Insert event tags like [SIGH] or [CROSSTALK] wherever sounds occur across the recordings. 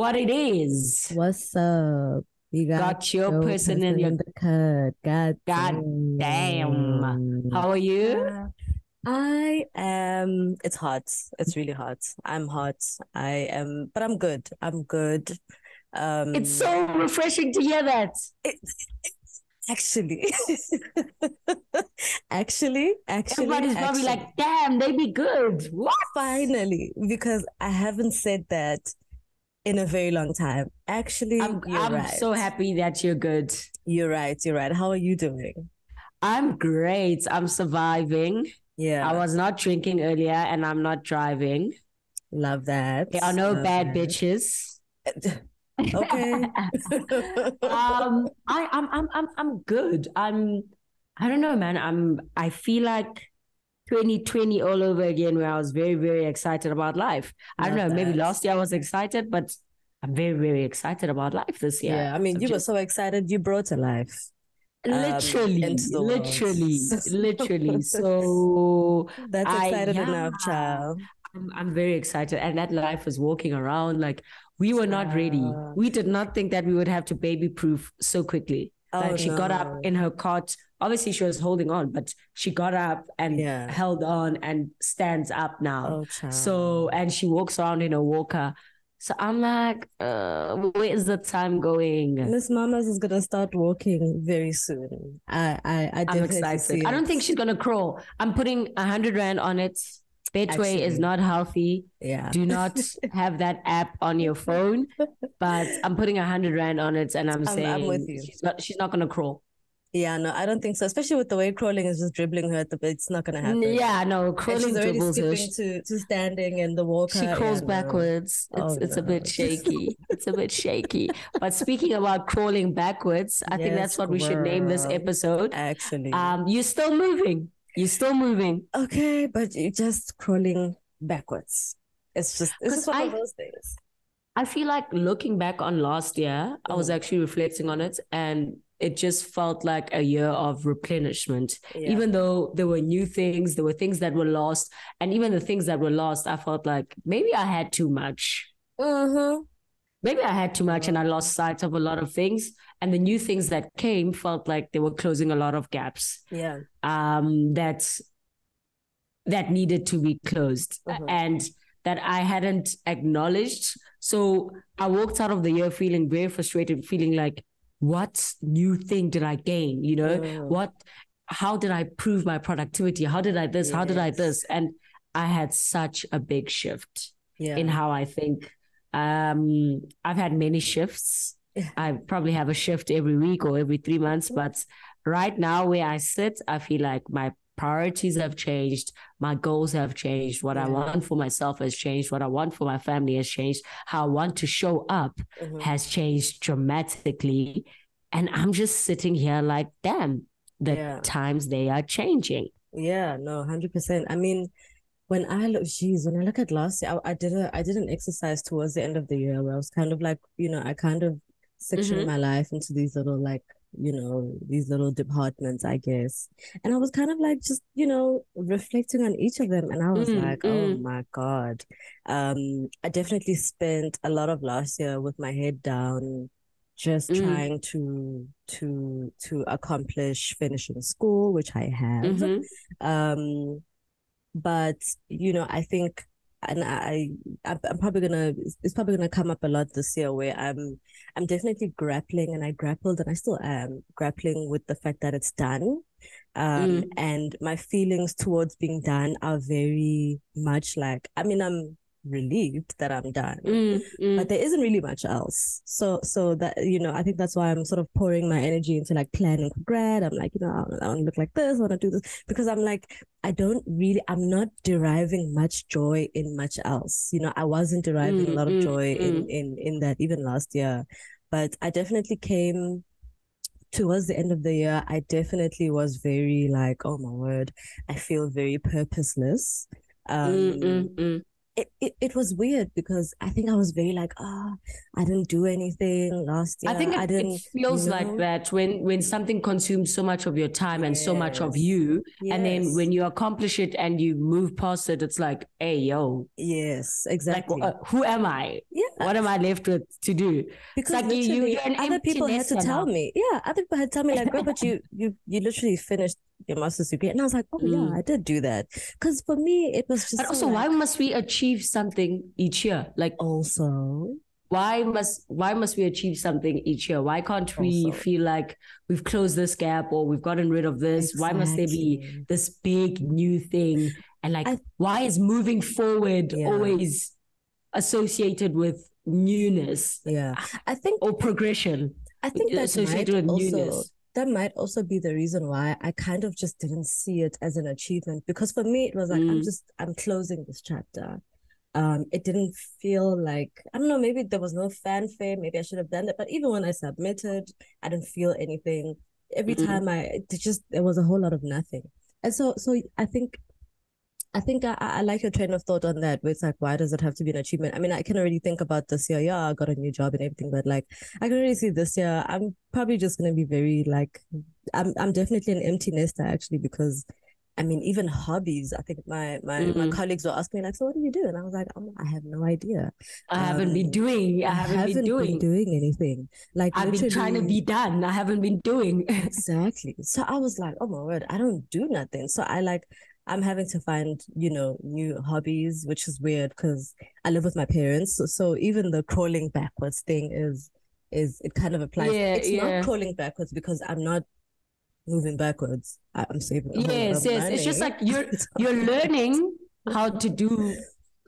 what it is. What's up? You got, Got your person in your- the cut. God, God damn. How are you? I am. It's hot. It's really hot. I'm hot. I am, but I'm good. I'm good. Um, It's so refreshing to hear that. actually, [LAUGHS] actually, actually, Everybody's probably like, damn, they be good. What? finally, because I haven't said that in a very long time. Actually, I'm, I'm right. so happy that you're good. You're right. You're right. How are you doing? I'm great. I'm surviving. Yeah, I was not drinking earlier and I'm not driving. love that. There are no Love bad that. bitches. [LAUGHS] Okay. [LAUGHS] um I, I'm I'm I'm I'm good. I'm I don't know, man. I'm I feel like 2020 all over again where I was very, very excited about life. I don't know, Love maybe last year I was excited, but I'm very, very excited about life this year. Yeah, I mean, I'm you were so excited you brought a life. um, literally, world. literally, [LAUGHS] literally. So [LAUGHS] That's I- excited enough, child. I'm, I'm very excited. And that life was walking around like we were not ready. We did not think that we would have to baby proof so quickly. like Oh, she got up in her cot. Obviously, she was holding on, but she got up and Yeah. held on and stands up now. Oh. So, and she walks around in a walker. So I'm like, uh, where is the time going? Miss Mamas is gonna start walking very soon. I I, I I'm excited. I don't think she's gonna crawl. I'm putting a hundred rand on it. Betway is not healthy. Yeah. Do not [LAUGHS] have that app on your phone. But I'm putting a hundred rand on it, and I'm I'm- saying I'm she's not. She's not gonna crawl. Yeah, no, I don't think so. Especially with the way crawling is just dribbling her at the bit. It's not gonna happen. Yeah, no, And crawling she's already skipping to, to standing and the walker. She Yeah, crawls no. backwards. It's Oh, it's a bit shaky. It's a bit shaky. But speaking about crawling backwards, I think that's Yes, what we should name this episode. Actually. Um, you're still moving. You're still moving. okay, but you're just crawling backwards. It's just it's just one I- of those things. I feel like looking back on last year, I was Mhm. actually reflecting on it and it just felt like a year of replenishment. Yeah. Even though there were new things, there were things that were lost. And even the things that were lost, I felt like maybe I had too much. Mm-hmm. Maybe I had too much and I lost sight of a lot of things. And the new things that came felt like they were closing a lot of gaps Yeah. um, that that needed to be closed Mhm. and that I hadn't acknowledged. So I walked out of the year feeling very frustrated, feeling like, what new thing did I gain? You know, Mm. what? How did I prove my productivity? How did I this? How did I this? And I had such a big shift Yeah. in how I think. Um, I've had many shifts. I probably have a shift every week or every three months, but right now where I sit, I feel like my priorities have changed, my goals have changed, what I want for myself has changed, what I want for my family has changed, how I want to show up Mhm. has changed dramatically. And I'm just sitting here like, damn, the Yeah. times they are changing. Yeah, no, hundred percent. I mean, when I look, geez, when I look at last year, I, I did a I did an exercise towards the end of the year where I was kind of like, you know, I kind of sectioned Mhm. my life into these little like, you know, these little departments, I guess. And I was kind of like just, you know, reflecting on each of them, and I was Mm, like, oh mm. my God. Um, I definitely spent a lot of last year with my head down, just Mm. trying to to to accomplish finishing school, which I have. Mhm. Um, but you know, I think, and I, I, I'm probably gonna, it's probably gonna come up a lot this year where I'm, I'm definitely grappling, and I grappled, and I still am grappling with the fact that it's done. Um, Mm. and my feelings towards being done are very much like, I mean, I'm relieved that I'm done Mm, mm. but there isn't really much else. So, so that you know, I think that's why I'm sort of pouring my energy into like planning for grad. I'm like, you know, I, I want to look like this, I want to do this because I'm like, I don't really, I'm not deriving much joy in much else. You know, I wasn't deriving a Mm, lot of mm, joy in mm. in in that even last year, but I definitely came towards the end of the year. I definitely was very like, oh my word, I feel very purposeless. Um, Mm, mm. It, it, it was weird because I think I was very like, ah, I didn't do anything last year. I think it, I didn't, it feels you like that when when something consumes so much of your time and so much of Yes. you, and then when you accomplish it and you move past it, it's like, hey, yo, Yes, like, exactly. uh, who am I? yeah. What am I left with to do? because like you- you- literally you're an other people had to nester tell now. me. Yeah, other people had to tell me like, but [LAUGHS] you you you literally finished your master's degree, and I was like, oh Mm. yeah, I did do that. Because for me, it was just. But so, also, like, why must we achieve something each year? Like, Also, why must why must we achieve something each year? Why can't we Also. feel like we've closed this gap or we've gotten rid of this? Why must there be this big new thing? And like, I- why is moving forward Yeah. always associated with newness yeah, I think or progression? I think that might associated with also newness. That might also be the reason why I kind of just didn't see it as an achievement because for me it was like I'm Mm. just I'm closing this chapter. Um, it didn't feel like I don't know, maybe there was no fanfare, maybe I should have done it. But even when I submitted, I didn't feel anything. Every Mm. time I it just there was a whole lot of nothing. And so so I think I think I, I like your train of thought on that, where it's like, why does it have to be an achievement? I mean, I can already think about this year. Yeah, I got a new job and everything, but like, I can already see this year. I'm probably just gonna be very like, I'm I'm definitely an empty nester actually because, I mean, even hobbies. I think my my my Mhm. colleagues were asking me like, so what do you do? And I was like, um, I have no idea. I haven't been Um, doing. I haven't, been doing. anything. Like I've been trying to be done. I haven't been doing. [LAUGHS] Exactly. So I was like, oh my word, I don't do nothing. So I like, I'm having to find, you know, new hobbies, which is weird because I live with my parents. So, so even the crawling backwards thing is, is it kind of applies. Yeah, it's yeah. not crawling backwards because I'm not moving backwards. I, I'm saving. a whole lot yes, yes. It's just like you're [LAUGHS] you're learning [LAUGHS] how to do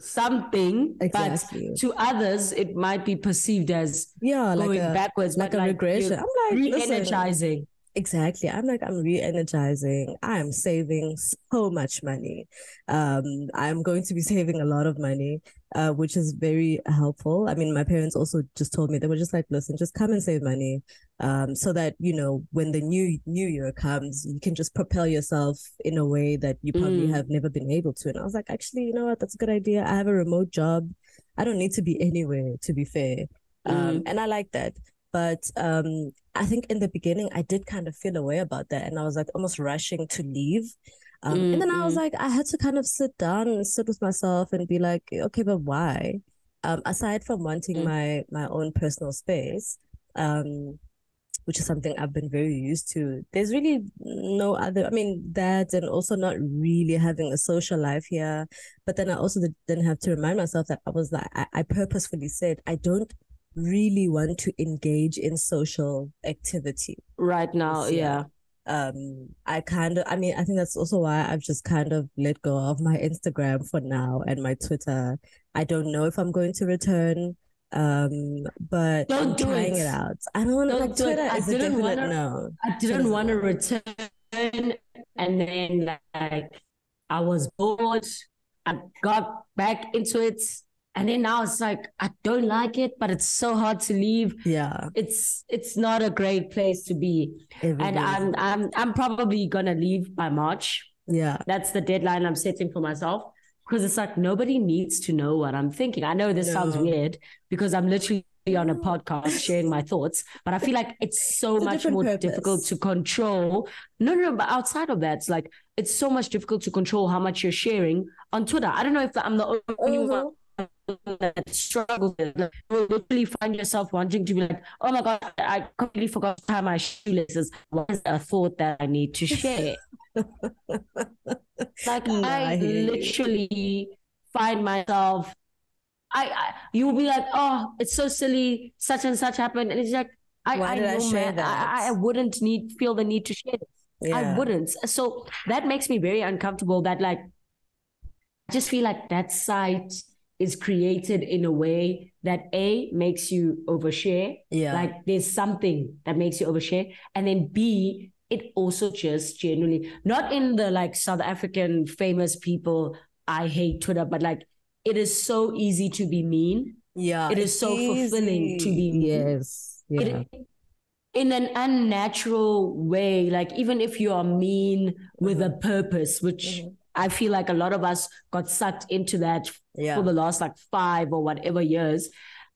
something, Exactly. but to others it might be perceived as yeah, like going a, backwards, like a like regression. I'm like, re-energizing. Exactly. I'm like, I'm re-energizing. I am saving so much money. Um, I'm going to be saving a lot of money, uh, which is very helpful. I mean, my parents also just told me they were just like, listen, just come and save money. Um, so that, you know, when the new new year comes, you can just propel yourself in a way that you probably Mm. have never been able to. And I was like, actually, you know what? That's a good idea. I have a remote job. I don't need to be anywhere, to be fair. Um, Mm. and I like that. But um, I think in the beginning, I did kind of feel away about that. And I was like almost rushing to leave. Um, and then I was Mm, like, I had to kind of sit down and sit with myself and be like, okay, but why? Um, aside from wanting Mm. my my own personal space, um, which is something I've been very used to, there's really no other. I mean, that and also not really having a social life here. But then I also did- didn't have to remind myself that I was like, I, I purposefully said I don't really want to engage in social activity Right now, yeah. Um, I kind of, I mean, I think that's also why I've just kind of let go of my Instagram for now and my Twitter. I don't know if I'm going to return. Um, but Don't I'm do trying it. it out. I don't want to like do it. Twitter I is didn't definite wanna- no. I didn't want to return, and then like I was bored. I got back into it, and then now it's like I don't like it, but it's so hard to leave. Yeah. It's it's not a great place to be, it and I'm. I'm I'm probably gonna leave by March. yeah. That's the deadline I'm setting for myself because it's like nobody needs to know what I'm thinking. I know this sounds weird because I'm literally on a podcast sharing my thoughts, but I feel like it's so It's much more purpose. difficult to control. No, no, but outside of that, it's like it's so much difficult to control how much you're sharing on Twitter. I don't know if I'm the only one Mhm. That struggle with you will literally find yourself wanting to be like, oh my God, I completely forgot to tie my shoelaces. What is a thought that I need to share? [LAUGHS] Like No, I, I literally find myself, I, I you'll be like, oh, it's so silly, such and such happened, and it's like, I, Why I did I share man, that? I, I wouldn't need feel the need to share this. I wouldn't. So that makes me very uncomfortable. That like, I just feel like that site is created in a way that a makes you overshare. Yeah. Like there's something that makes you overshare, and then b it also just generally not in the like South African famous people. I hate Twitter, but like it is so easy to be mean. yeah. it is so fulfilling to be mean. Yes. Yeah. It, in an unnatural way, like even if you are mean with a purpose, which Mhm. I feel like a lot of us got sucked into that Yeah. for the last like five or whatever years.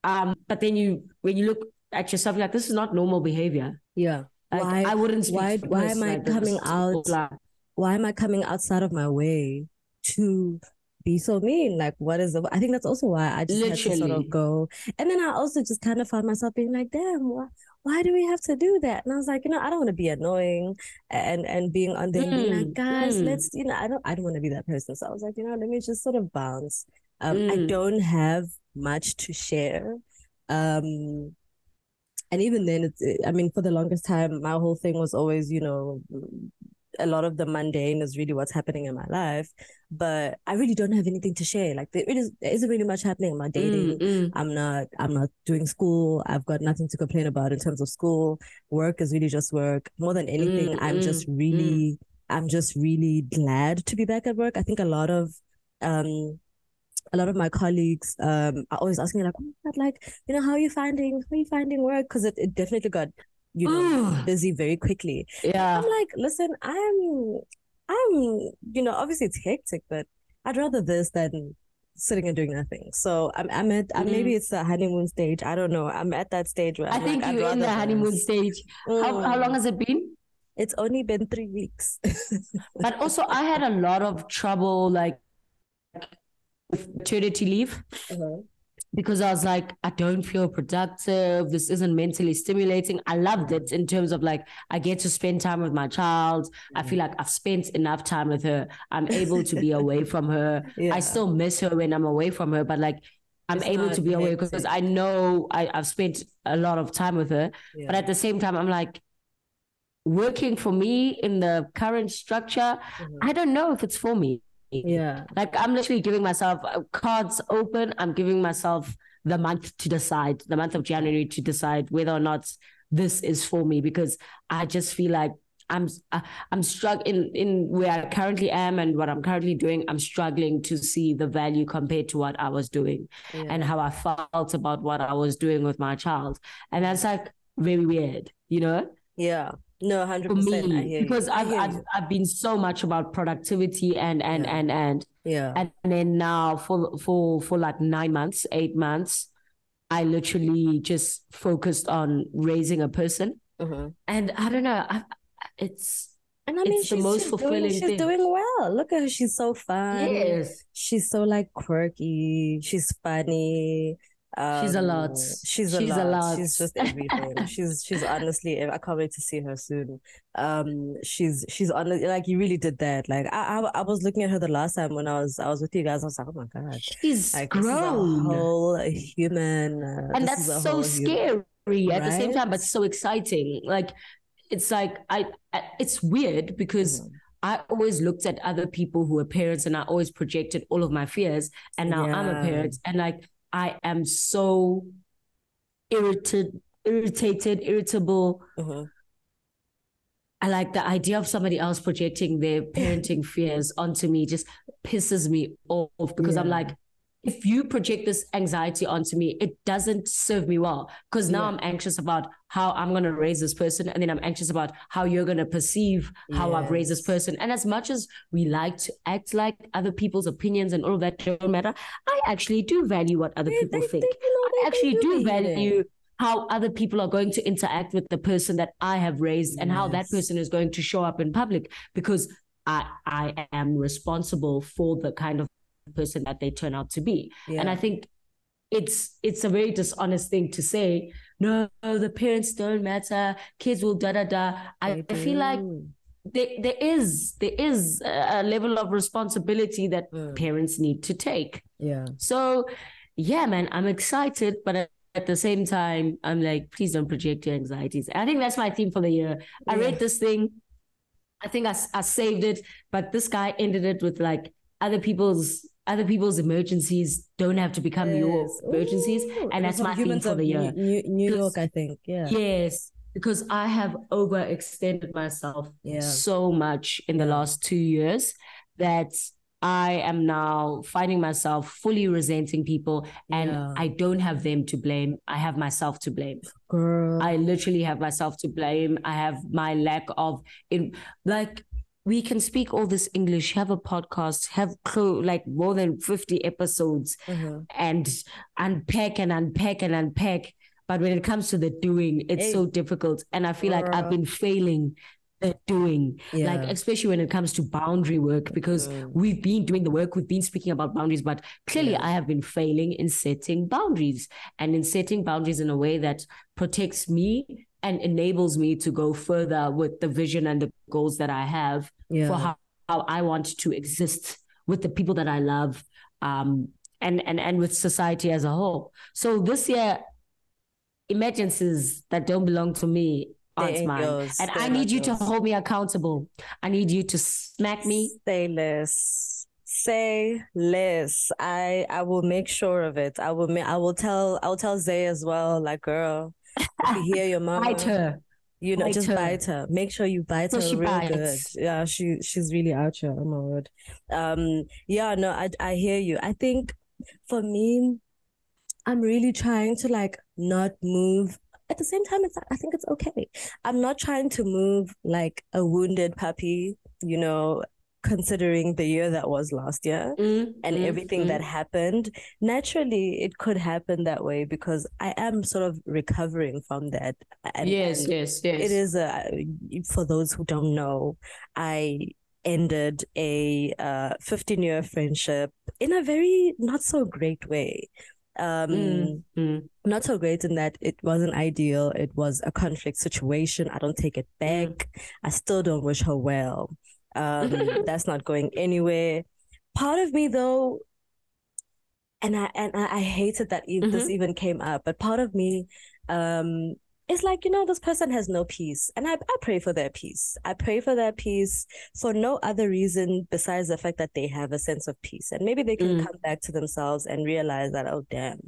Um, but then you, when you look at yourself, you're like this is not normal behavior. Yeah. Like, Why- I wouldn't. Speak why- why am I like, this coming out like- Why am I coming outside of my way to be so mean? Like, what is the? I think that's also why I just had to sort of go. And then I also just kind of found myself being like, damn, why, why do we have to do that? And I was like, you know, I don't want to be annoying and and being on and being like, Mm, guys, mm. let's, you know, I don't I don't want to be that person. So I was like, you know, let me just sort of bounce. Um, I Mm. don't have much to share. Um, and even then, it's, I mean, for the longest time, my whole thing was always, you know, a lot of the mundane is really what's happening in my life. But I really don't have anything to share. Like there, it is, there isn't really much happening. I'm not dating. Mm, mm. I'm not. I'm not doing school. I've got nothing to complain about in terms of school. Work is really just work. More than anything, Mm, I'm mm, just really. I'm just really glad to be back at work. I think a lot of um a lot of my colleagues um are always asking me like, oh, but like, you know, how are you finding how are you finding work? Because it, it definitely got, you know, busy very quickly. Yeah. I'm like, listen, I'm I'm, you know, obviously it's hectic, but I'd rather this than sitting and doing nothing. So I'm I'm at uh, maybe it's the honeymoon stage. I don't know. I'm at that stage where I I'm think like, you're in the honeymoon this. stage. How, how Mm. long has it been? It's only been three weeks. But also, I had a lot of trouble like maternity leave Uh-huh. because I was like, I don't feel productive. This isn't mentally stimulating. I loved it in terms of like, I get to spend time with my child. I feel like I've spent enough time with her. I'm [LAUGHS] able to be away from her. Yeah. I still miss her when I'm away from her, but like, I'm It's able to be away because. I know I, I've spent a lot of time with her. Yeah. But at the same time, I'm like, working for me in the current structure, Mhm. I don't know if it's for me. Yeah. Like I'm literally giving myself uh, cards open. I'm giving myself the month to decide, the month of January to decide whether or not this is for me because I just feel like I'm I- I'm struggling in, in where I currently am and what I'm currently doing. I'm struggling to see the value compared to what I was doing yeah. and how I felt about what I was doing with my child, and that's like very weird, you know yeah. No, hundred for percent. I me because I've, I've. I've been so much about productivity and and Yeah. and and yeah. and then now for for for like nine months, eight months, I literally just focused on raising a person, Mhm. and I don't know, I, it's And I mean, It's the she's, most she's fulfilling doing, she's thing. doing well. Look at her. She's so fun. yes, She's so like quirky. She's funny. She's a lot. Um, She's a She's a lot. lot. She's just [LAUGHS] everything. she's she's honestly. I can't wait to see her soon. Um, she's she's on like you really did that. Like I, I I was looking at her the last time when I was I was with you guys. I was like, oh my god, she's like this is a grown, whole human. uh, and that's so whole human. scary at the same time, but so exciting. Like it's like I, I it's weird because. Mhm. I always looked at other people who were parents and I always projected all of my fears. And now I'm a parent and like I am so irritated, irritated, irritable. Mhm. I like the idea of somebody else projecting their parenting fears onto me just pisses me off because I'm like, if you project this anxiety onto me, it doesn't serve me well. Because now Yeah. I'm anxious about how I'm going to raise this person. And then I'm anxious about how you're going to perceive how I've raised this person. And as much as we like to act like other people's opinions and all of that don't matter, I actually do value what other people they- think. they- I they- they actually do do value how other people are going to interact with the person that I have raised and how that person is going to show up in public because I I am responsible for the kind of person that they turn out to be. And I think it's it's a very dishonest thing to say, no, the parents don't matter, kids will da da da. I, I feel like there, there is there is a level of responsibility that Mm. parents need to take. Yeah. So, yeah, man, I'm excited, but at- at the same time, I'm like, please don't project your anxieties. I think that's my theme for the year. I read this thing. I think I, I saved it, but this guy ended it with like other people's other people's emergencies don't have to become your emergencies, Ooh, and that's my theme Humans for the year. New, New York, I think. Yeah. Yes, because I have overextended myself Yeah. so much in the last two years that I am now finding myself fully resenting people and Yeah. I don't have them to blame. I have myself to blame. Girl. I literally have myself to blame. I have my lack of in like we can speak all this English, have a podcast, have clo- like more than 50 episodes Mhm. and unpack and unpack and unpack. But when it comes to the doing, it's Hey. so difficult. And I feel like I've been failing the doing, Yeah. like especially when it comes to boundary work, because Mm. we've been doing the work, we've been speaking about boundaries, but clearly Yeah. I have been failing in setting boundaries and in setting boundaries in a way that protects me and enables me to go further with the vision and the goals that I have Yeah. for how, how I want to exist with the people that I love, um, and and and with society as a whole. So this year, emergencies that don't belong to me aren't mine, yours. and I need you to hold me accountable. I need you to smack me. Say less. Say less. I I will make sure of it. I will. Ma- I will tell. I will tell Zay as well. Like, girl, if you hear your mama, Bite her. you know, Bite just her. bite her. Make sure you bite So her real bites. good. Yeah, she she's really out here. Oh my word. Um. Yeah. No. I I hear you. I think for me, I'm really trying to like not move. At the same time, it's I think it's okay. I'm not trying to move like a wounded puppy. You know, considering the year that was last year Mm, and mm, everything mm. that happened. Naturally, it could happen that way because I am sort of recovering from that. And, yes, and yes, yes. it is a for those who don't know, I ended a uh 15 year friendship in a very not so great way. Um Mm, mm. not so great in that it wasn't ideal. It was a conflict situation. I don't take it Mm. back. I still don't wish her well. Um, [LAUGHS] that's not going anywhere. Part of me though, and I and I, hated that e- this even came up, but part of me um is like, you know, this person has no peace. And I, I pray for their peace. I pray for their peace for no other reason besides the fact that they have a sense of peace. And maybe they can Mm. come back to themselves and realize that, oh damn,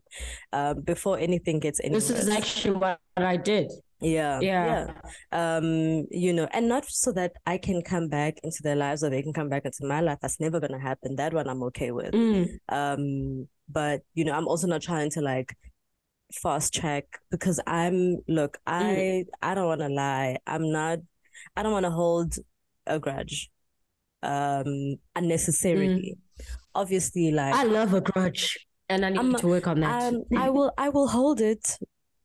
um, before anything gets any This worse. is actually what I did. Yeah, Yeah. Um, you know, and not so that I can come back into their lives or they can come back into my life. That's never gonna happen. That one I'm okay with. Mm, Um, but you know, I'm also not trying to like fast track because I'm look, I I don't wanna lie. I'm not I don't wanna hold a grudge um unnecessarily. Obviously, like I love a grudge, and I need I'm- to work on that. um, I [LAUGHS] will I will hold it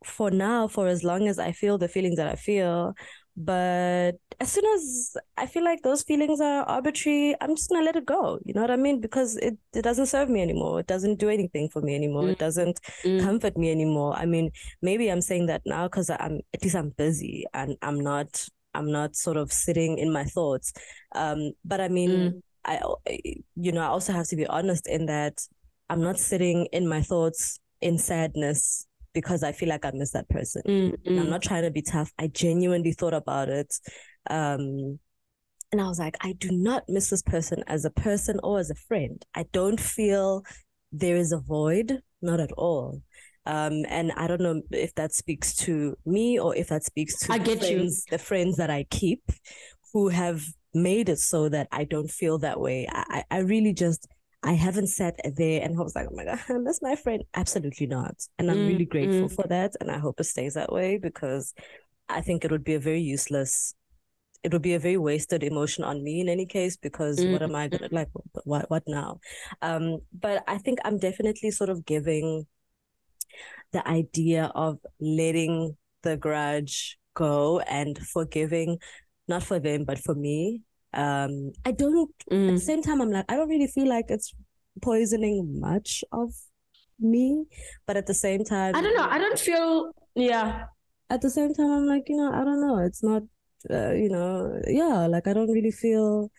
for now for as long as I feel the feelings that I feel. But as soon as I feel like those feelings are arbitrary, I'm just gonna let it go. You know what I mean? Because it, it doesn't serve me anymore. It doesn't do anything for me anymore. It doesn't Mm. comfort me anymore. I mean, maybe I'm saying that now because I'm at least I'm busy and I'm not I'm not sort of sitting in my thoughts. Um, but I mean, Mm. I you know I also have to be honest in that I'm not sitting in my thoughts in sadness because I feel like I miss that person. Mm, And I'm not trying to be tough. I genuinely thought about it. Um, and I was like, I do not miss this person as a person or as a friend. I don't feel there is a void, not at all. Um, and I don't know if that speaks to me or if that speaks to I the get you. friends, the friends that I keep who have made it so that I don't feel that way. I I really just I haven't sat there and I was like, oh my God, [LAUGHS] that's my friend. Absolutely not. And I'm Mm, really grateful mm. for that. And I hope it stays that way because I think it would be a very useless, it would be a very wasted emotion on me in any case, because what am I gonna like what what now? Um, but I think I'm definitely sort of giving the idea of letting the grudge go and forgiving, not for them, but for me. Um, I don't at the Mm. same time, I'm like, I don't really feel like it's poisoning much of me, but at the same time, I don't know. I don't feel. Yeah. at the same time, I'm like, you know, I don't know. It's not, uh, you know, yeah, like I don't really feel.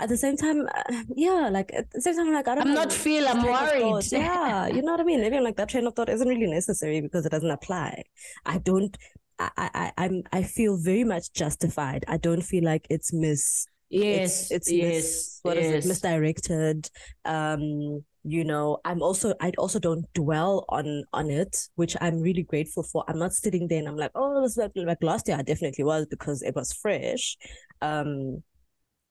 At the same time, uh, [SIGHS] yeah, like at the same time, I'm like, I don't I'm know, not feel. I'm worried. Yeah, you know what I mean? Maybe I'm like that train of thought isn't really necessary because it doesn't apply. I don't. I, I, I- I'm. I feel very much justified. I don't feel like it's mis. Yes. it's, it's yes. mis, what is yes. it misdirected um you know i'm also i also don't dwell on on it which i'm really grateful for i'm not sitting there and i'm like oh this is like, like last year i definitely was because it was fresh um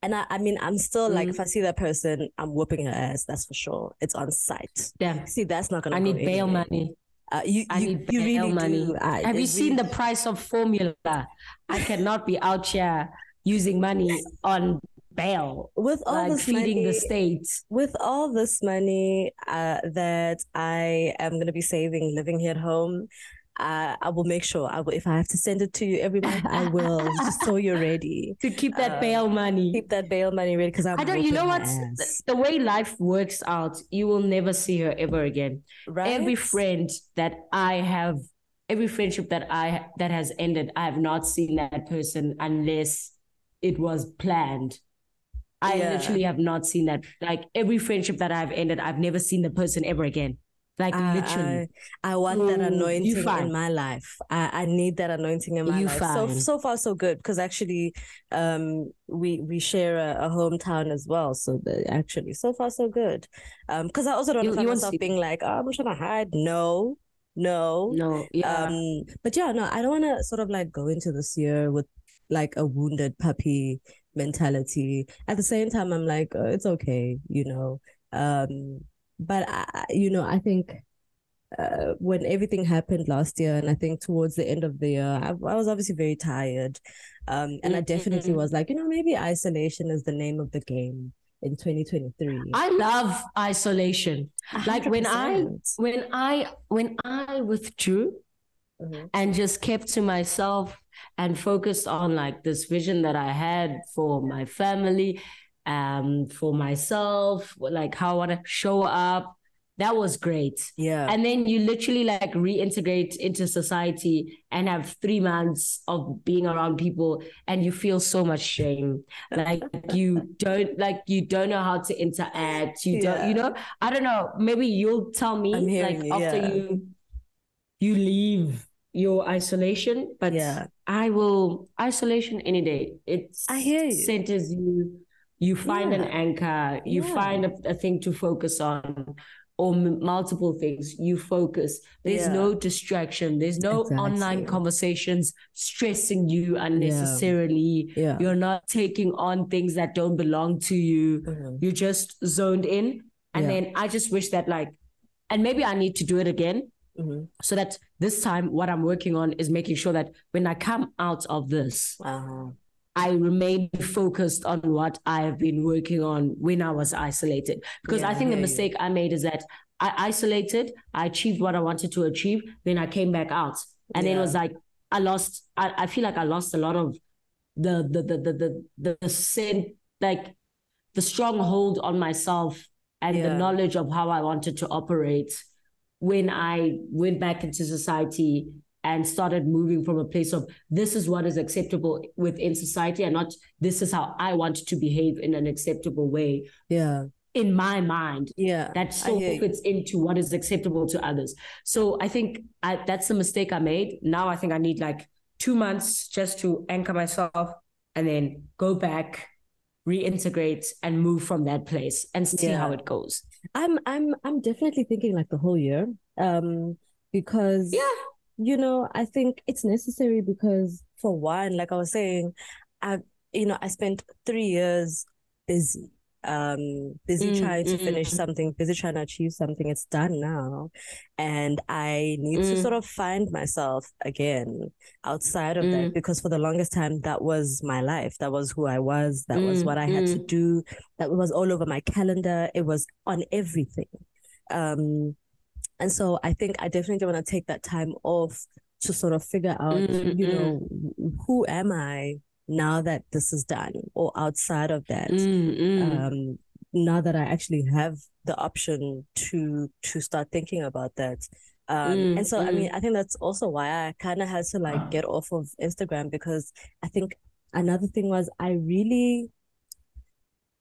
and I, I mean, I'm still like, Mm. if I see that person, I'm whooping her ass. That's for sure. It's on site. Yeah. See, that's not gonna. I go need bail anywhere. money. Uh, you, I you, need you bail really money. do. I, Have you it seen the price of formula? I cannot be out here using money on bail, with all like this feeding money, the state. with all this money uh, that I am going to be saving living here at home, uh, I will make sure I will, if I have to send it to you every month, I will, just so you're ready. [LAUGHS] To keep that Um, bail money. Keep that bail money ready because I'm. I don't. You know what? The, the way life works out, you will never see her ever again. right? Every friend that I have, every friendship that I that has ended, I have not seen that person unless it was planned. I Yeah. literally have not seen that. Like every friendship that I've ended, I've never seen the person ever again. Like I, literally. I, I want that You- you anointing in my life. I, I need that anointing in my You life. So fine. so far so good because actually, um, we we share a, a hometown as well. So the, actually, so far so good. Um, because I also don't You- find myself to- being like, oh, I'm trying to hide. No, no. no, yeah. Um, but yeah, no, I don't want to sort of like go into this year with like a wounded puppy mentality. At the same time, I'm like, oh, it's okay, you know. Um, but I, you know, I think uh, when everything happened last year, and I think towards the end of the year, I, I was obviously very tired. Um, and I definitely Mhm. was like, you know, maybe isolation is the name of the game in 2023. I love isolation. like when I- When I when I withdrew, Mhm. and just kept to myself and focused on like this vision that I had for my family, um, for myself, like how I want to show up. That was great. yeah. And then you literally like reintegrate into society and have three months of being around people and you feel so much shame. Like you don't like you don't know how to interact. You don't, you know, I don't know. Maybe you'll tell me like you, after yeah. you you leave your isolation, but Yeah. I will isolation any day. It I hear you. centers you. You find an anchor. You Yeah. find a, a thing to focus on, or m- multiple things. You focus. There's Yeah. no distraction. There's no online conversations stressing you unnecessarily. Yeah. You're not taking on things that don't belong to you. Mhm. You're just zoned in. And Yeah. then I just wish that like, and maybe I need to do it again Mhm. so that this time what I'm working on is making sure that when I come out of this, Uh-huh. I remain focused on what I have been working on when I was isolated. Because Yeah, I think the mistake I made is that I isolated, I achieved what I wanted to achieve, then I came back out. And then it was like I lost I, I feel like I lost a lot of the the the the the the, the sen- like the strong hold on myself and the knowledge of how I wanted to operate when I went back into society and started moving from a place of this is what is acceptable within society and not this is how I want to behave in an acceptable way Yeah. in my mind Yeah. that still hear you. fits into what is acceptable to others. So I think I, that's the mistake I made. Now I think I need like two months just to anchor myself and then go back, reintegrate, and move from that place and see Yeah. how it goes. I'm I'm I'm definitely thinking like the whole year. Um because Yeah. you know, I think it's necessary because for one, like I was saying, I you know, I spent three years busy. Um busy Mm, trying to mm, finish mm. something, busy trying to achieve something. It's done now. And I need to Mm. sort of find myself again outside of Mm. that because for the longest time that was my life. That was who I was. That was Mm, what I had to mm. do. That was all over my calendar. It was on everything. Um, and so I think I definitely want to take that time off to sort of figure out, Mm, you mm. know, who am I now that this is done, or outside of that, Mm, mm. um, now that I actually have the option to to start thinking about that. Um, Mm, and so I mm. mean, I think that's also why I kind of had to like get off of Instagram because I think another thing was I really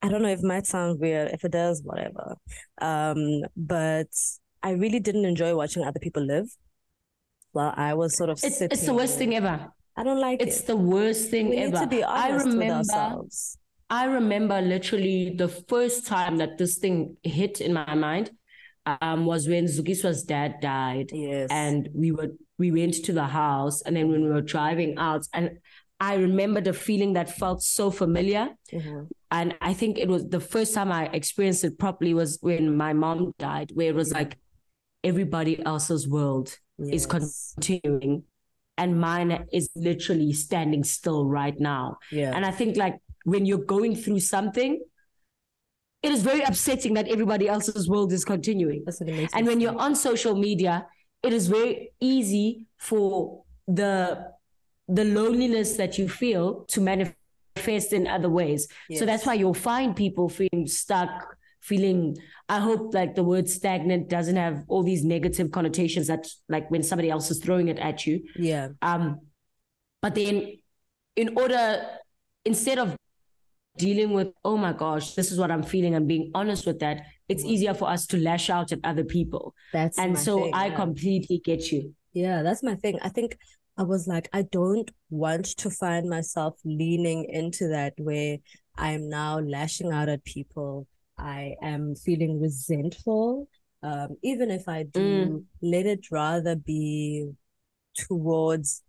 I don't know if it might sound weird. If it does, whatever. Um, but I really didn't enjoy watching other people live while I was sort of It's sitting. it's the worst thing ever. I don't like it. It's it. the worst thing We ever. need to be I honest with remember ourselves. I remember literally the first time that this thing hit in my mind um, was when Zukiswa's dad died. Yes. and we were we went to the house and then when we were driving out and i remember the feeling that felt so familiar Mhm. and i think it was the first time i experienced it properly was when my mom died where it was like everybody else's world is continuing and mine is literally standing still right now Yeah. and i think like when you're going through something, it is very upsetting that everybody else's world is continuing. That's what it makes And when you're on social media, it is very easy for the the loneliness that you feel to manifest in other ways. So that's why you'll find people feeling stuck, feeling I hope like the word stagnant doesn't have all these negative connotations that like when somebody else is throwing it at you. yeah, Um, but then, in order, instead of dealing with, oh my gosh, this is what I'm feeling, and being honest with that, it's easier for us to lash out at other people. that's and so thing, I yeah. completely get you. Yeah, that's my thing. I think I was like, I don't want to find myself leaning into that where I'm now lashing out at people. I am feeling resentful. Um, even if I do, let it rather be towards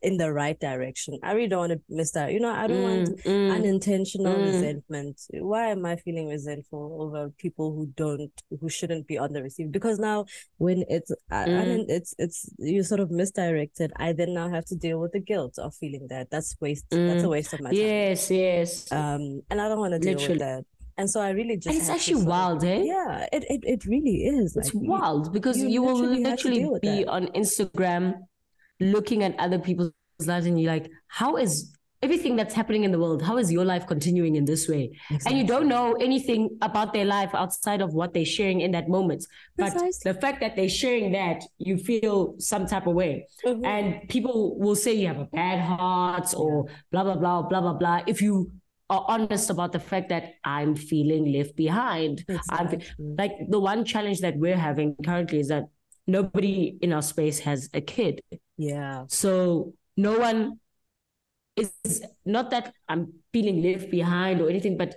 in the right direction. I really don't want to miss that. You know, I don't want Mm, mm. unintentional Mm. resentment. Why am I feeling resentful over people who don't, who shouldn't be on the receive? Because now, when it's, I, Mm. unin- it's, it's you sort of misdirected. I then now have to deal with the guilt of feeling that. That's waste. That's a Mm. waste of my time. yes, yes. Um, and I don't want to deal Literally. with that. And so I really just. and it's actually wild, eh? Yeah, it, it it really is. It's Like, wild because you you, will literally literally be that. on Instagram looking at other people's lives and you're like, how is everything that's happening in the world, how is your life continuing in this way? And you don't know anything about their life outside of what they're sharing in that moment. But Precisely. the fact that they're sharing that, you feel some type of way. Mhm. And people will say you have a bad heart or blah, blah, blah, blah, blah, blah. If you honest about the fact that I'm feeling left behind. I'm like the one challenge that we're having currently is that nobody in our space has a kid. Yeah. So no one is not that I'm feeling left behind or anything, but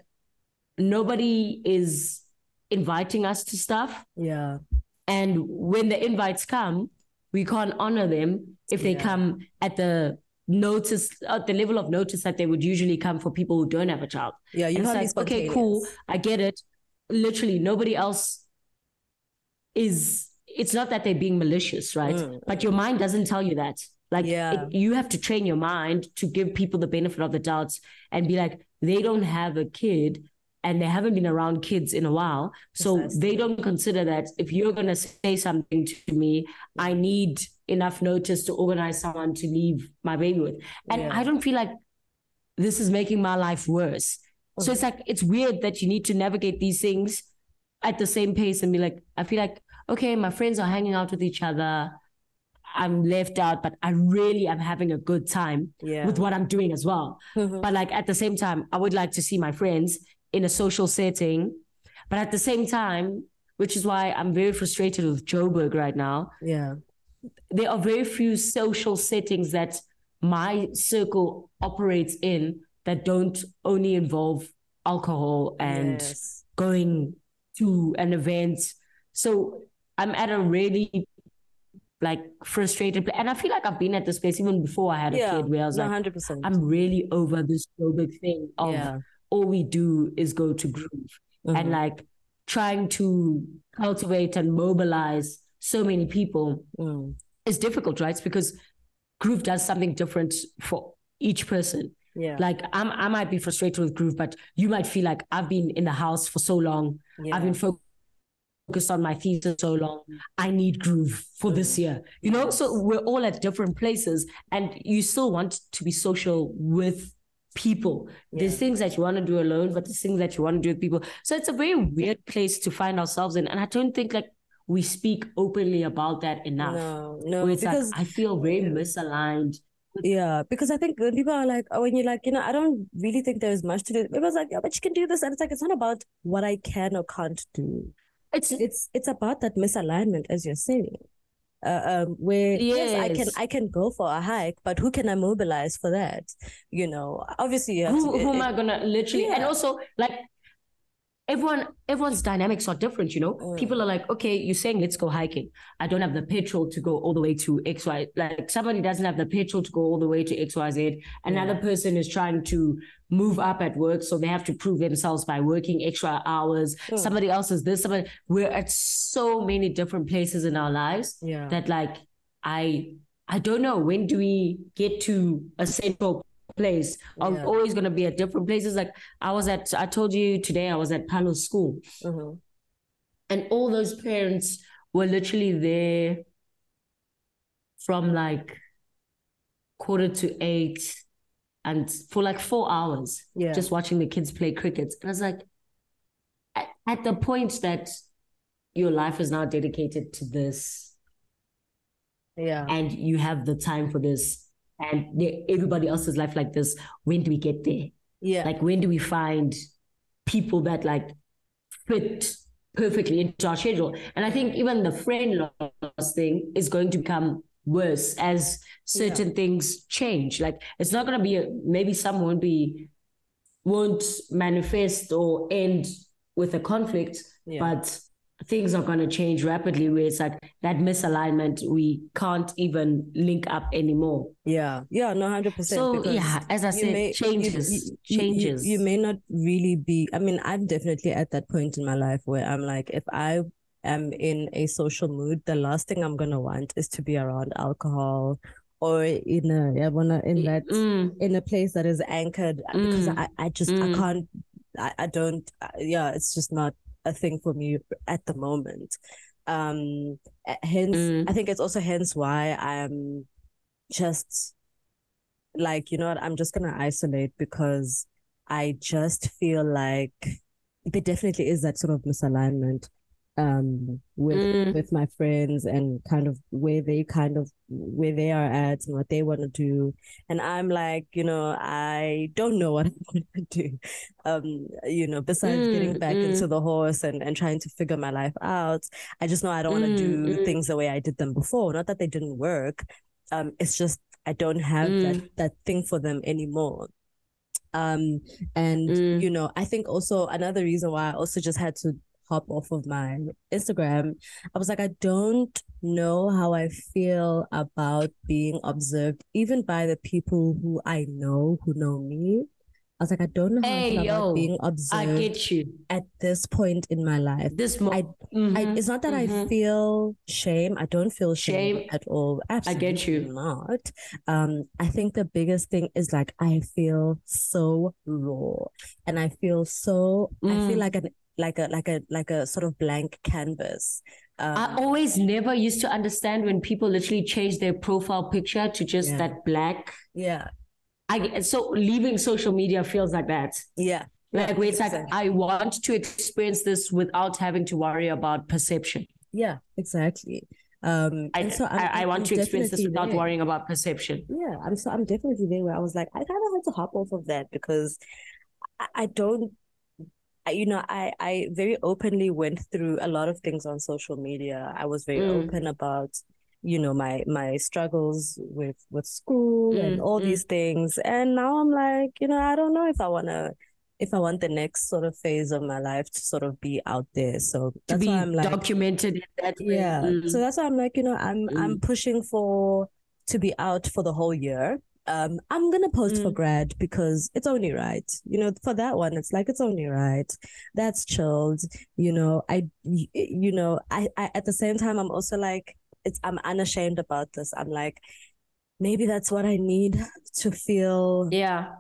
nobody is inviting us to stuff. Yeah. And when the invites come, we can't honor them if they Yeah. come at the notice at the level of notice that they would usually come for people who don't have a child. Yeah. You like, okay, cool. I get it. Literally, nobody else is. It's not that they're being malicious, right? Mm, But your mind doesn't tell you that. Like, Yeah. it, you have to train your mind to give people the benefit of the doubts and be like, they don't have a kid and they haven't been around kids in a while. So Precisely. they don't consider that if you're going to say something to me, I need enough notice to organize someone to leave my baby with. And Yeah. I don't feel like this is making my life worse. So it's like, it's weird that you need to navigate these things at the same pace and be like, I feel like, okay, my friends are hanging out with each other. I'm left out, but I really am having a good time Yeah. with what I'm doing as well. Mhm. But like at the same time, I would like to see my friends in a social setting. But at the same time, which is why I'm very frustrated with Joburg right now, Yeah. there are very few social settings that my circle operates in that don't only involve alcohol and Yes. going to an event. So I'm at a really like frustrated place. and I feel like I've been at this place even before I had a Yeah. kid where I was like, hundred percent. I'm really over this Joburg thing of Yeah. All we do is go to groove and Mhm. like trying to cultivate and mobilize so many people Mm. is difficult, right? It's because groove does something different for each person. Yeah. Like I'm, I might be frustrated with groove, but you might feel like I've been in the house for so long. yeah. I've been focused on my thesis so long. I need groove for this year, you know? So we're all at different places and you still want to be social with people. There's things that you want to do alone, but there's things that you want to do with people. So it's a very weird place to find ourselves in. And I don't think like we speak openly about that enough. No, no, it's because like I feel very misaligned. yeah, because I think when people are like, oh, when you're like, you know, I don't really think there's much to do. People's like, yeah, but you can do this, and it's like it's not about what I can or can't do. It's It's it's about that misalignment, as you're saying. Uh, um, where yes, I can I can go for a hike, but who can I mobilize for that? You know, obviously you have who, to. who am I gonna literally and also like everyone everyone's dynamics are different, you know. Mm. People are like, okay, you're saying let's go hiking. I don't have the petrol to go all the way to XY. Like somebody doesn't have the petrol to go all the way to XYZ. Another person is trying to move up at work, so they have to prove themselves by working extra hours. Mm. Somebody else is this, somebody we're at so many different places in our lives yeah. that like I I don't know when do we get to a central place. I'm Yeah. always gonna be at different places. Like I was at, I told you today, I was at Palo's school, Mhm. and all those parents were literally there from like quarter to eight, and for like four hours, Yeah. just watching the kids play cricket. And I was like, at, at the point that your life is now dedicated to this yeah. and you have the time for this and everybody else's life like this when do we get there Yeah. like when do we find people that like fit perfectly into our schedule and i think even the friend loss thing is going to become worse as certain things change like it's not going to be a, maybe some won't be won't manifest or end with a conflict Yeah. but things are going to change rapidly where it's like that misalignment we can't even link up anymore Yeah, yeah, no, hundred percent. so yeah as i said may- changes you- you- changes You, may not really be. I mean, I'm definitely at that point in my life where I'm like, if I am in a social mood, the last thing I'm gonna want is to be around alcohol or in a yeah, wanna in that Mm, in a place that is anchored because Mm. I, I just I Mm. can't I, I don't yeah it's just not a thing for me at the moment um hence Mm. I think it's also hence why I'm just like you know what I'm just gonna isolate because I just feel like there definitely is that sort of misalignment um with Mm. with my friends and kind of where they kind of where they are at and what they want to do and i'm like you know i don't know [LAUGHS] what i want to do um you know besides getting Mm, back mm. into the horse and and trying to figure my life out i just know i don't want to Mm, do mm. things the way i did them before not that they didn't work um it's just i don't have that Mm. that thing for them anymore um and you know i think also another reason why i also just had to hop off of my instagram i was like i don't know how i feel about being observed even by the people who i know who know me i was like i don't know how i Hey, feel about yo, being i observed get you at this point in my life this moment, I- I, Mhm, it's not that I mhm. feel shame. I don't feel shame, Shame. at all. Absolutely get you. not. Um, I think the biggest thing is like I feel so raw, and I feel so. I feel Mm. like an like a like a like a sort of blank canvas. Um, I always never used to understand when people literally change their profile picture to just Yeah. that black. yeah, I so leaving social media feels like that. yeah, Like where it's like 100%. I want to experience this without having to worry about perception. yeah, exactly. Um, I and so I'm, I, I I'm- want to experience this without there. worrying about perception. Yeah, I'm so I'm definitely there where I was like, I kind of had to hop off of that because I, I don't, you know, I I very openly went through a lot of things on social media. I was very Mm. open about, you know, my my struggles with with school and Mm, all mm. these things, and now I'm like, you know, I don't know if I wanna. If I want the next sort of phase of my life to sort of be out there, so To that's be why I'm like, documented in that way. yeah. Mm. So that's why I'm like, you know, I'm I'm pushing for to be out for the whole year. Um, I'm gonna post for Mm. grad because it's only right. You know, for that one, it's like it's only right. That's chilled. You know, I, you know, I, I at the same time, I'm also like, it's I'm unashamed about this. I'm like, maybe that's what I need to feel. yeah.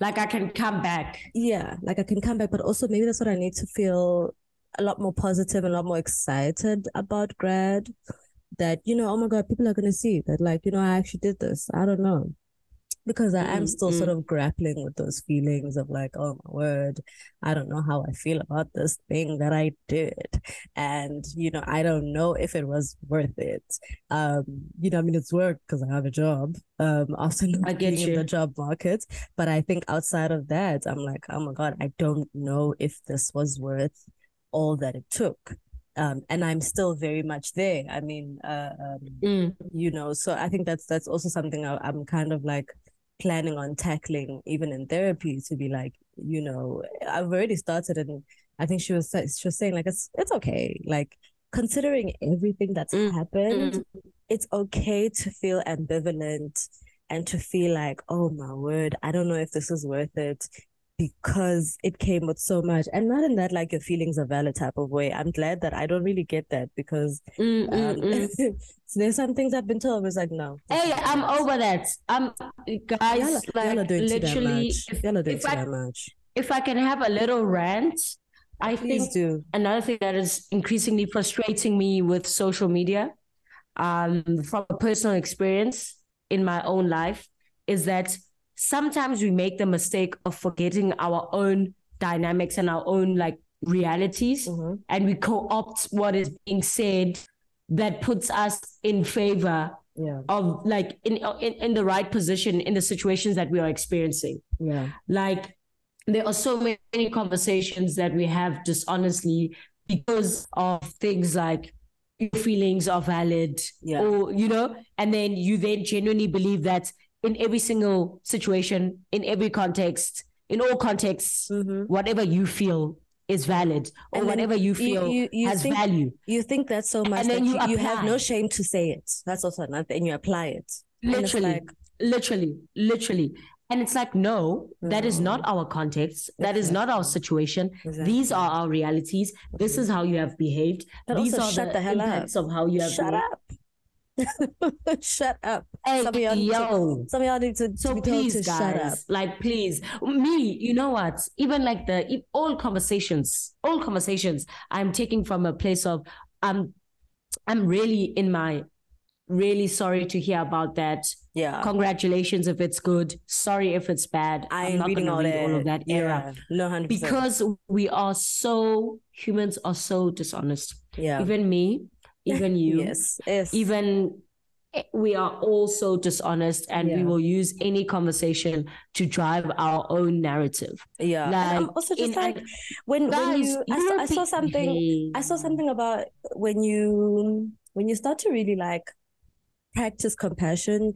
Like I can come back. Yeah, like I can come back, but also maybe that's what I need to feel a lot more positive and a lot more excited about grad. That, you know, oh my God, people are gonna see that, like, you know, I actually did this. I don't know. Because I am still sort of grappling with those feelings of like, oh my word, I don't know how I feel about this thing that I did. And, you know, I don't know if it was worth it. Um, you know, I mean, it's work because I have a job. Um, [LAUGHS] also I get being in you. the job market. But I think outside of that, I'm like, oh my God, I don't know if this was worth all that it took. Um, and I'm still very much there. I mean, uh, um, Mm. you know, so I think that's that's also something I, I'm kind of like planning on tackling even in therapy to be like, you know, I've already started and I think she was she was saying like it's it's okay. Like considering everything that's Mm, happened, it's okay to feel ambivalent and to feel like, oh my word, I don't know if this is worth it. Because it came with so much and not in that like your feelings are valid type of way i'm glad that i don't really get that because Mm, um, mm, mm. [LAUGHS] so there's some things i've been told was like no Hey, I'm over that. I'm guys. y'all, like y'all are doing too damn literally, much if, y'all are doing too I- much if I can have a little rant, I please think do another thing that is increasingly frustrating me with social media, um, from a personal experience in my own life, is that sometimes we make the mistake of forgetting our own dynamics and our own like realities, Mhm. and we co-opt what is being said that puts us in favor yeah of like in, in in the right position in the situations that we are experiencing yeah like there are so many conversations that we have dishonestly because of things like your feelings are valid Yeah. or you know and then you then genuinely believe that in every single situation in every context in all contexts Mhm. whatever you feel is valid or And whatever you you- feel you- you has think- value. you think that so much And then you you, you have no shame to say it. That's also another and you apply it. Literally like- literally literally. And it's like no that is not our context. That is not our Exactly. situation. These are our realities. This is how you have behaved. But these are shut the, the hell up. impacts of how you have shut behaved. up [LAUGHS] shut up. Hey Some of y'all need to- some of y'all need to, to so told please to guys shut up. like please. Me you know what? Even like the all conversations all conversations i'm taking from a place of i'm i'm really in my really sorry to hear about that. Yeah. Congratulations if it's good. Sorry if it's bad. I i'm not reading going all to that. read all of that era. no, hundred percent. because we are so humans are so dishonest. Yeah. even me even [LAUGHS] you Yes. Yes. even we are all so dishonest and we will use any conversation to drive our own narrative Yeah. and I'm like, also just in- like when when you I saw, I saw something I saw something about when you when you start to really like practice compassion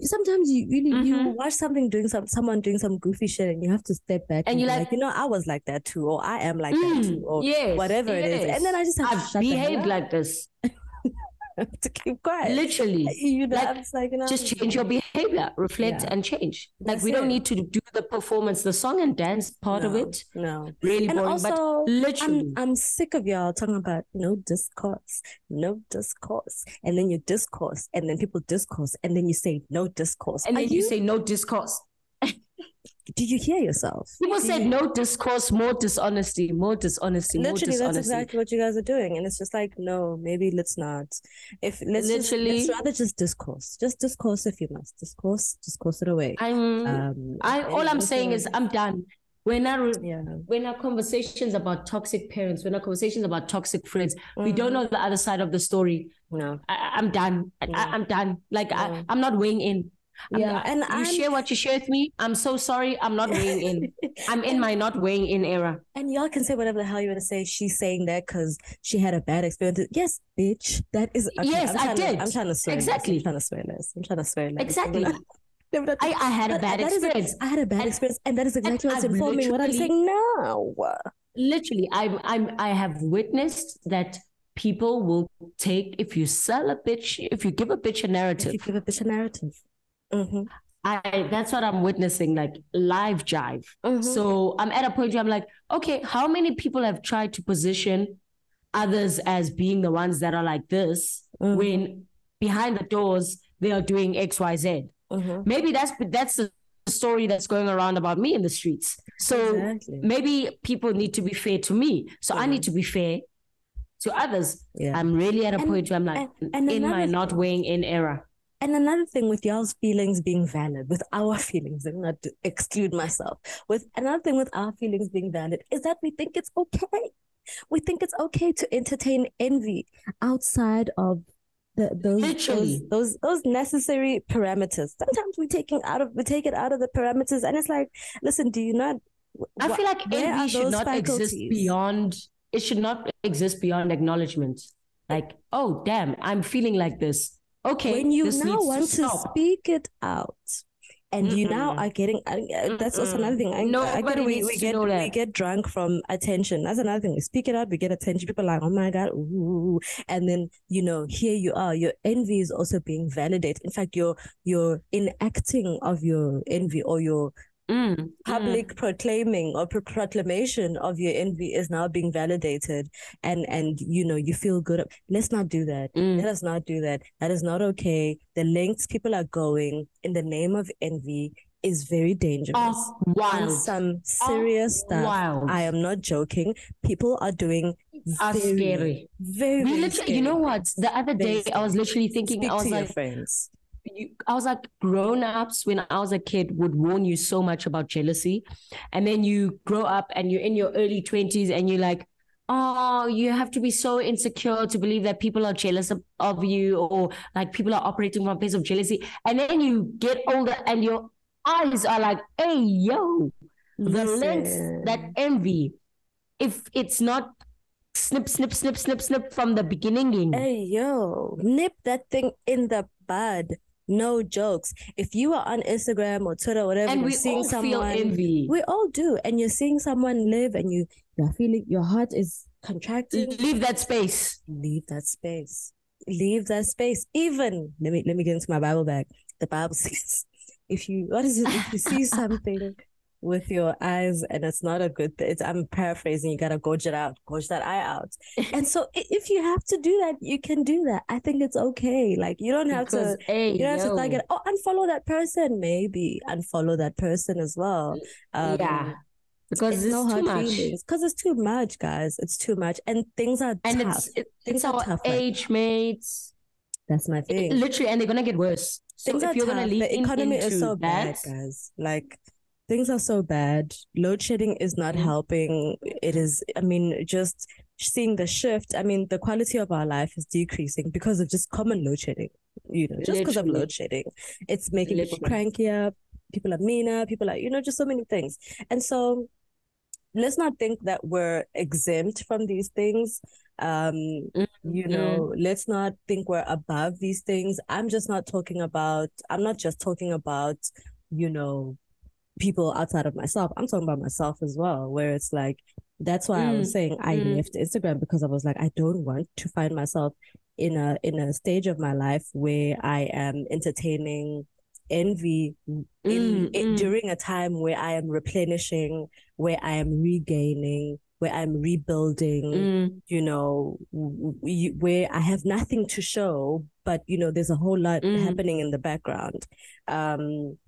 sometimes you you Mhm. watch something doing some someone doing some goofy shit and you have to step back And and, you're like- like, you know I was like that too or I am like that Mm, too or yes, whatever it is. And then I just have to I've shut the hell behaved like this [LAUGHS] [LAUGHS] to keep quiet. Literally. [LAUGHS] You know Like, just like you know just change your behavior reflect Yeah. and change. Like That's we don't it. need to do the performance the song and dance part of it. no. Really and boring also but literally. I'm I'm sick of y'all talking about no discourse, no discourse, and then you discourse, and then people discourse, and then you say no discourse. and Are then you, say no discourse "Do you hear yourself?" people Do said you- no discourse more dishonesty more dishonesty more Literally, that's exactly what you guys are doing, and it's just like, no, maybe let's not. If let's just, Literally. let's rather just discourse, just discourse if you must discourse, discourse it away. i'm Um, I all I'm saying is I'm done. When re- yeah, when our conversations about toxic parents, when our conversations about toxic friends, we don't Mhm. know the other side of the story. no, I, I'm done. I, I'm done. Like Yeah. I, I'm not weighing in. I'm yeah, and you I'm share what you share with me. I'm so sorry. I'm not weighing in. I'm in [LAUGHS] my not weighing in era. And y'all can say whatever the hell you want to say. She's saying that because she had a bad experience. Yes, bitch. That is okay, Yes, I'm I trying to- did. I'm trying to swear. Exactly. I'm trying to swear less. I'm trying to swear less. Exactly. [LAUGHS] I, I had a bad that a- experience. I had a bad And- experience, and that is exactly what's informing what I'm saying now. Literally, I'm I'm I have witnessed that people will take if you sell a bitch, if you give a bitch a narrative. If you give a bitch a narrative. Mm-hmm. I that's what I'm witnessing, like live jive. Mm-hmm. So I'm at a point where I'm like, okay, how many people have tried to position others as being the ones that are like this Mhm. when behind the doors they are doing X, Y, Z? Mm-hmm. Maybe that's that's the story that's going around about me in the streets. So exactly. maybe people need to be fair to me. So I need to be fair to others. Yeah. I'm really at a And- point where I'm like and- and in my not weighing in era. And another thing with y'all's feelings being valid, with our [LAUGHS] feelings, and not to exclude myself, with another thing with our feelings being valid is that we think it's okay. We think it's okay to entertain envy outside of the, those, those those those necessary parameters. Sometimes we taking out of we take it out of the parameters, and it's like, listen, do you not? I wh- feel like envy should not exist beyond it should not exist beyond acknowledgement. Like, oh damn, I'm feeling like this. Okay. when you now want to stop. speak it out and you now are getting uh, that's also Mm-mm. another thing I, I Nobody get we, we to get we get drunk from attention that's another thing we speak it out we get attention people are like oh my god ooh. and then you know here you are your envy is also being validated in fact your your enacting of your envy or your Mm, mm. public proclaiming or pro- proclamation of your envy is now being validated and and you know you feel good let's not do that Mm. let us not do that that is not okay the lengths people are going in the name of envy is very dangerous Oh, wild. some serious stuff Wild. i am not joking people are doing Are very, scary. very, very literally, you know what? The other day, I was literally thinking, Speak I was to your friends you, I was like, grown ups when I was a kid would warn you so much about jealousy. And then you grow up and you're in your early 20s and you're like, oh, you have to be so insecure to believe that people are jealous of, of you or like people are operating from a place of jealousy. And then you get older and your eyes are like, hey, yo, the lengths that envy, if it's not snip, snip, snip, snip, snip from the beginning. Hey yo, nip that thing in the bud. No jokes. If you are on Instagram or Twitter, or whatever, and you're we seeing all someone, feel envy. we all do, and you're seeing someone live, and you you're feeling your heart is contracting. Leave that space. Leave that space. Leave that space. Even let me let me get into my Bible bag. The Bible [LAUGHS] says, if you what is it? If you see [LAUGHS] something with your eyes and it's not a good thing, I'm paraphrasing. You gotta gouge it out, gouge that eye out. And so if you have to do that, you can do that. I think it's okay. Like you don't have Because, to. hey, You don't have to yo. target. Oh, unfollow that person. Maybe unfollow that person as well. Um, yeah. Because it's no too much. because it's too much, guys. It's too much, and things are And tough. it's it, Things it's are our tough age mates. That's my thing. Literally, and they're gonna get worse. So things if are you're tough. gonna lean the economy is so that, bad, guys. Like things are so bad. Load shedding is not Mhm. helping. It is. I mean, just seeing the shift. I mean, the quality of our life is decreasing because of just common load shedding. You know, just because of load shedding, it's making people crankier. People are meaner. People are, you know, just so many things. And so, let's not think that we're exempt from these things. Um, you Mhm. know let's not think we're above these things i'm just not talking about i'm not just talking about you know people outside of myself i'm talking about myself as well where it's like that's why i was Mm, saying i mm. left instagram because i was like i don't want to find myself in a in a stage of my life where i am entertaining envy in, Mm, in mm. during a time where i am replenishing where i am regaining where i'm rebuilding Mm, you know, where I have nothing to show, but you know, there's a whole lot Mm. happening in the background. Um,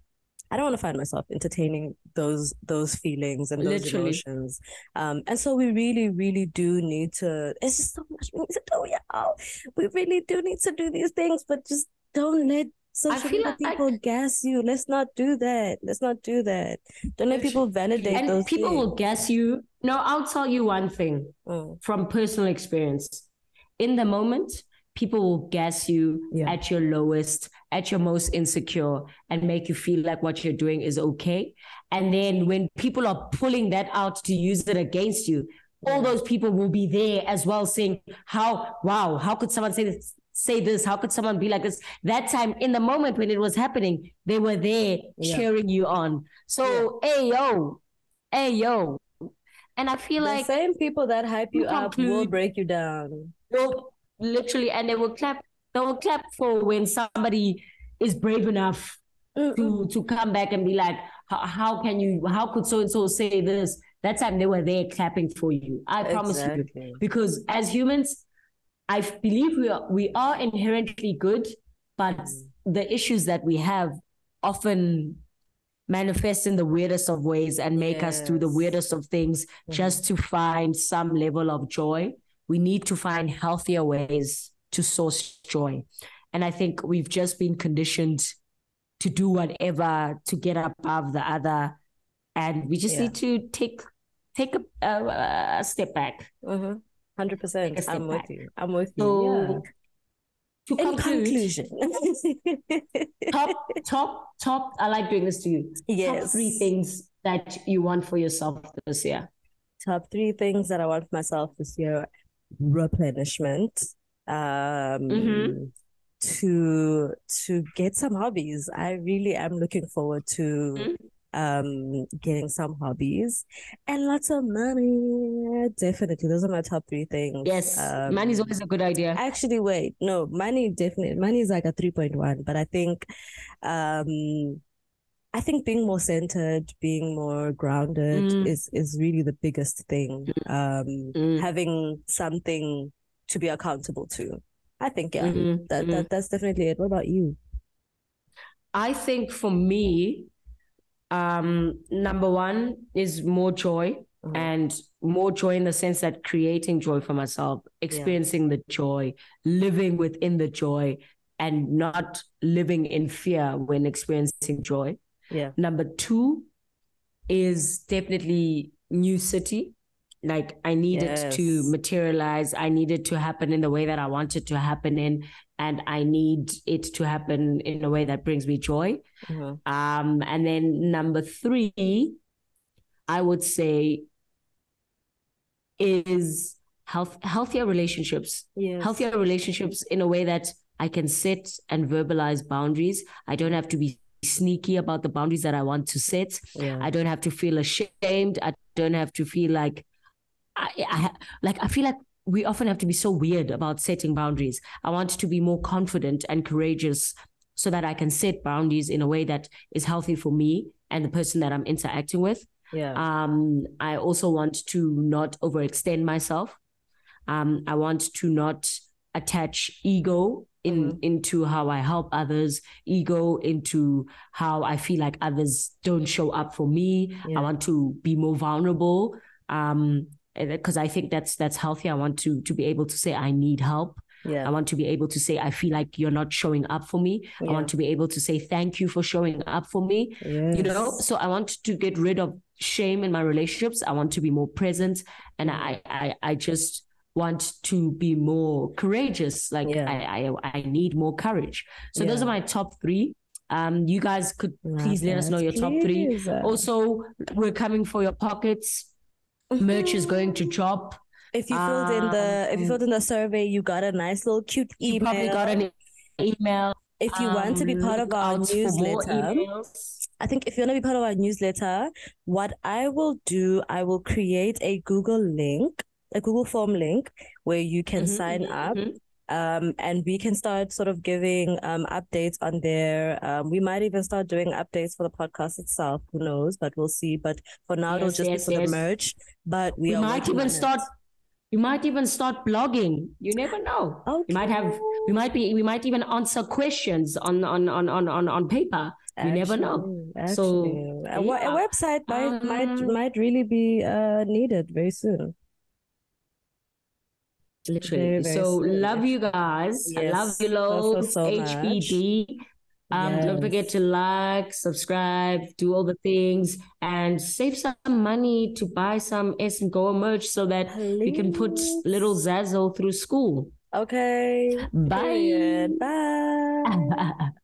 I don't want to find myself entertaining those those feelings and those Literally. emotions. Um, and so we really, really do need to. It's just so much we need to do, y'all. We really do need to do these things, but just don't let social media like I- people gas you. Let's not do that. Let's not do that. Don't let people validate and those people will guess you. No, I'll tell you one thing Mm. from personal experience. In the moment, people will gas you Yeah. at your lowest, at your most insecure, and make you feel like what you're doing is okay. And then when people are pulling that out to use it against you, all those people will be there as well saying, How, wow, how could someone say this? Say this, how could someone be like this? That time in the moment when it was happening, they were there Yeah. cheering you on. So, hey, yo, hey, yo. And I feel like The like same people that hype you up will break you down. will literally and they will clap they will clap for when somebody is brave enough Mm-mm. to to come back and be like how, can you how could so and so say this that time they were there clapping for you i promise you because as humans I believe we are we are inherently good but Mm. the issues that we have often manifest in the weirdest of ways and make us do the weirdest of things Mhm. just to find some level of joy we need to find healthier ways to source joy and i think we've just been conditioned to do whatever to get above the other and we just Yeah. need to take take a, a, a step back. Mm-hmm. Take a step I'm with you. I'm with you. so yeah. to In conclude, conclusion, top [LAUGHS] top top i like doing this to you top yes. three things that you want for yourself this year Top three things that I want for myself this year: replenishment. Um, Mhm. to to get some hobbies. I really am looking forward to Mhm. um getting some hobbies and lots of money. Definitely, those are my top three things. yes Um, money is always a good idea Actually, wait, no, money definitely money is like a 3.1, but I think um I think being more centered, being more grounded Mm. is is really the biggest thing. Um, Mm. having something to be accountable to. I think yeah, Mhm, that, mhm. that that's definitely it. What about you? I think for me, um, number one is more joy Mhm. and more joy in the sense that creating joy for myself, experiencing the joy, living within the joy, and not living in fear when experiencing joy. Yeah. Number two is definitely new city. Like I need it to materialize. I need it to happen in the way that I want it to happen in, and I need it to happen in a way that brings me joy. Mhm. Um, and then number three, I would say is health healthier relationships. Yes. Healthier relationships in a way that I can set and verbalize boundaries. I don't have to be sneaky about the boundaries that I want to set. Yeah. I don't have to feel ashamed. I don't have to feel like I, I like I feel like we often have to be so weird about setting boundaries. I want to be more confident and courageous so that I can set boundaries in a way that is healthy for me and the person that I'm interacting with. yeah. Um, I also want to not overextend myself. Um, I want to not attach ego in Mhm. into how I help others, ego into how I feel like others don't show up for me. Yeah. I want to be more vulnerable. Um, because I think that's that's healthy. I want to to be able to say I need help. yeah. I want to be able to say I feel like you're not showing up for me. Yeah. I want to be able to say thank you for showing up for me you know so i want to get rid of shame in my relationships i want to be more present and i i, I just want to be more courageous like Yeah. I, I i need more courage. So those are my top three. Um you guys could please Love let us know your top three. also we're coming for your pockets. Merch is going to drop. If you filled in the if you Um, filled in the survey, you got a nice little cute email. you probably got an email. If you want to be Um, part of our more newsletter. I think if you want to be part of our newsletter, what I will do, I will create a Google link, a Google form link where you can Mhm, sign mhm, up. mhm. Um, and we can start sort of giving um updates on there. Um, we might even start doing updates for the podcast itself. Who knows? But we'll see. But for now, it'll just yes, be for yes. the merch. But we, we are might even start you might even start blogging you never know Okay. you might have we might be we might even answer questions on on on on on, on paper you never know Actually, So, a, a website might might Um, might really be uh needed very soon. Literally. Very, very so love you guys. I love Yes, you so, so, loads. so much. hpd um don't forget to like subscribe do all the things and save some money to buy some s and go merch so that we can put little zazzle through school. Okay. bye. Period. Bye. [LAUGHS]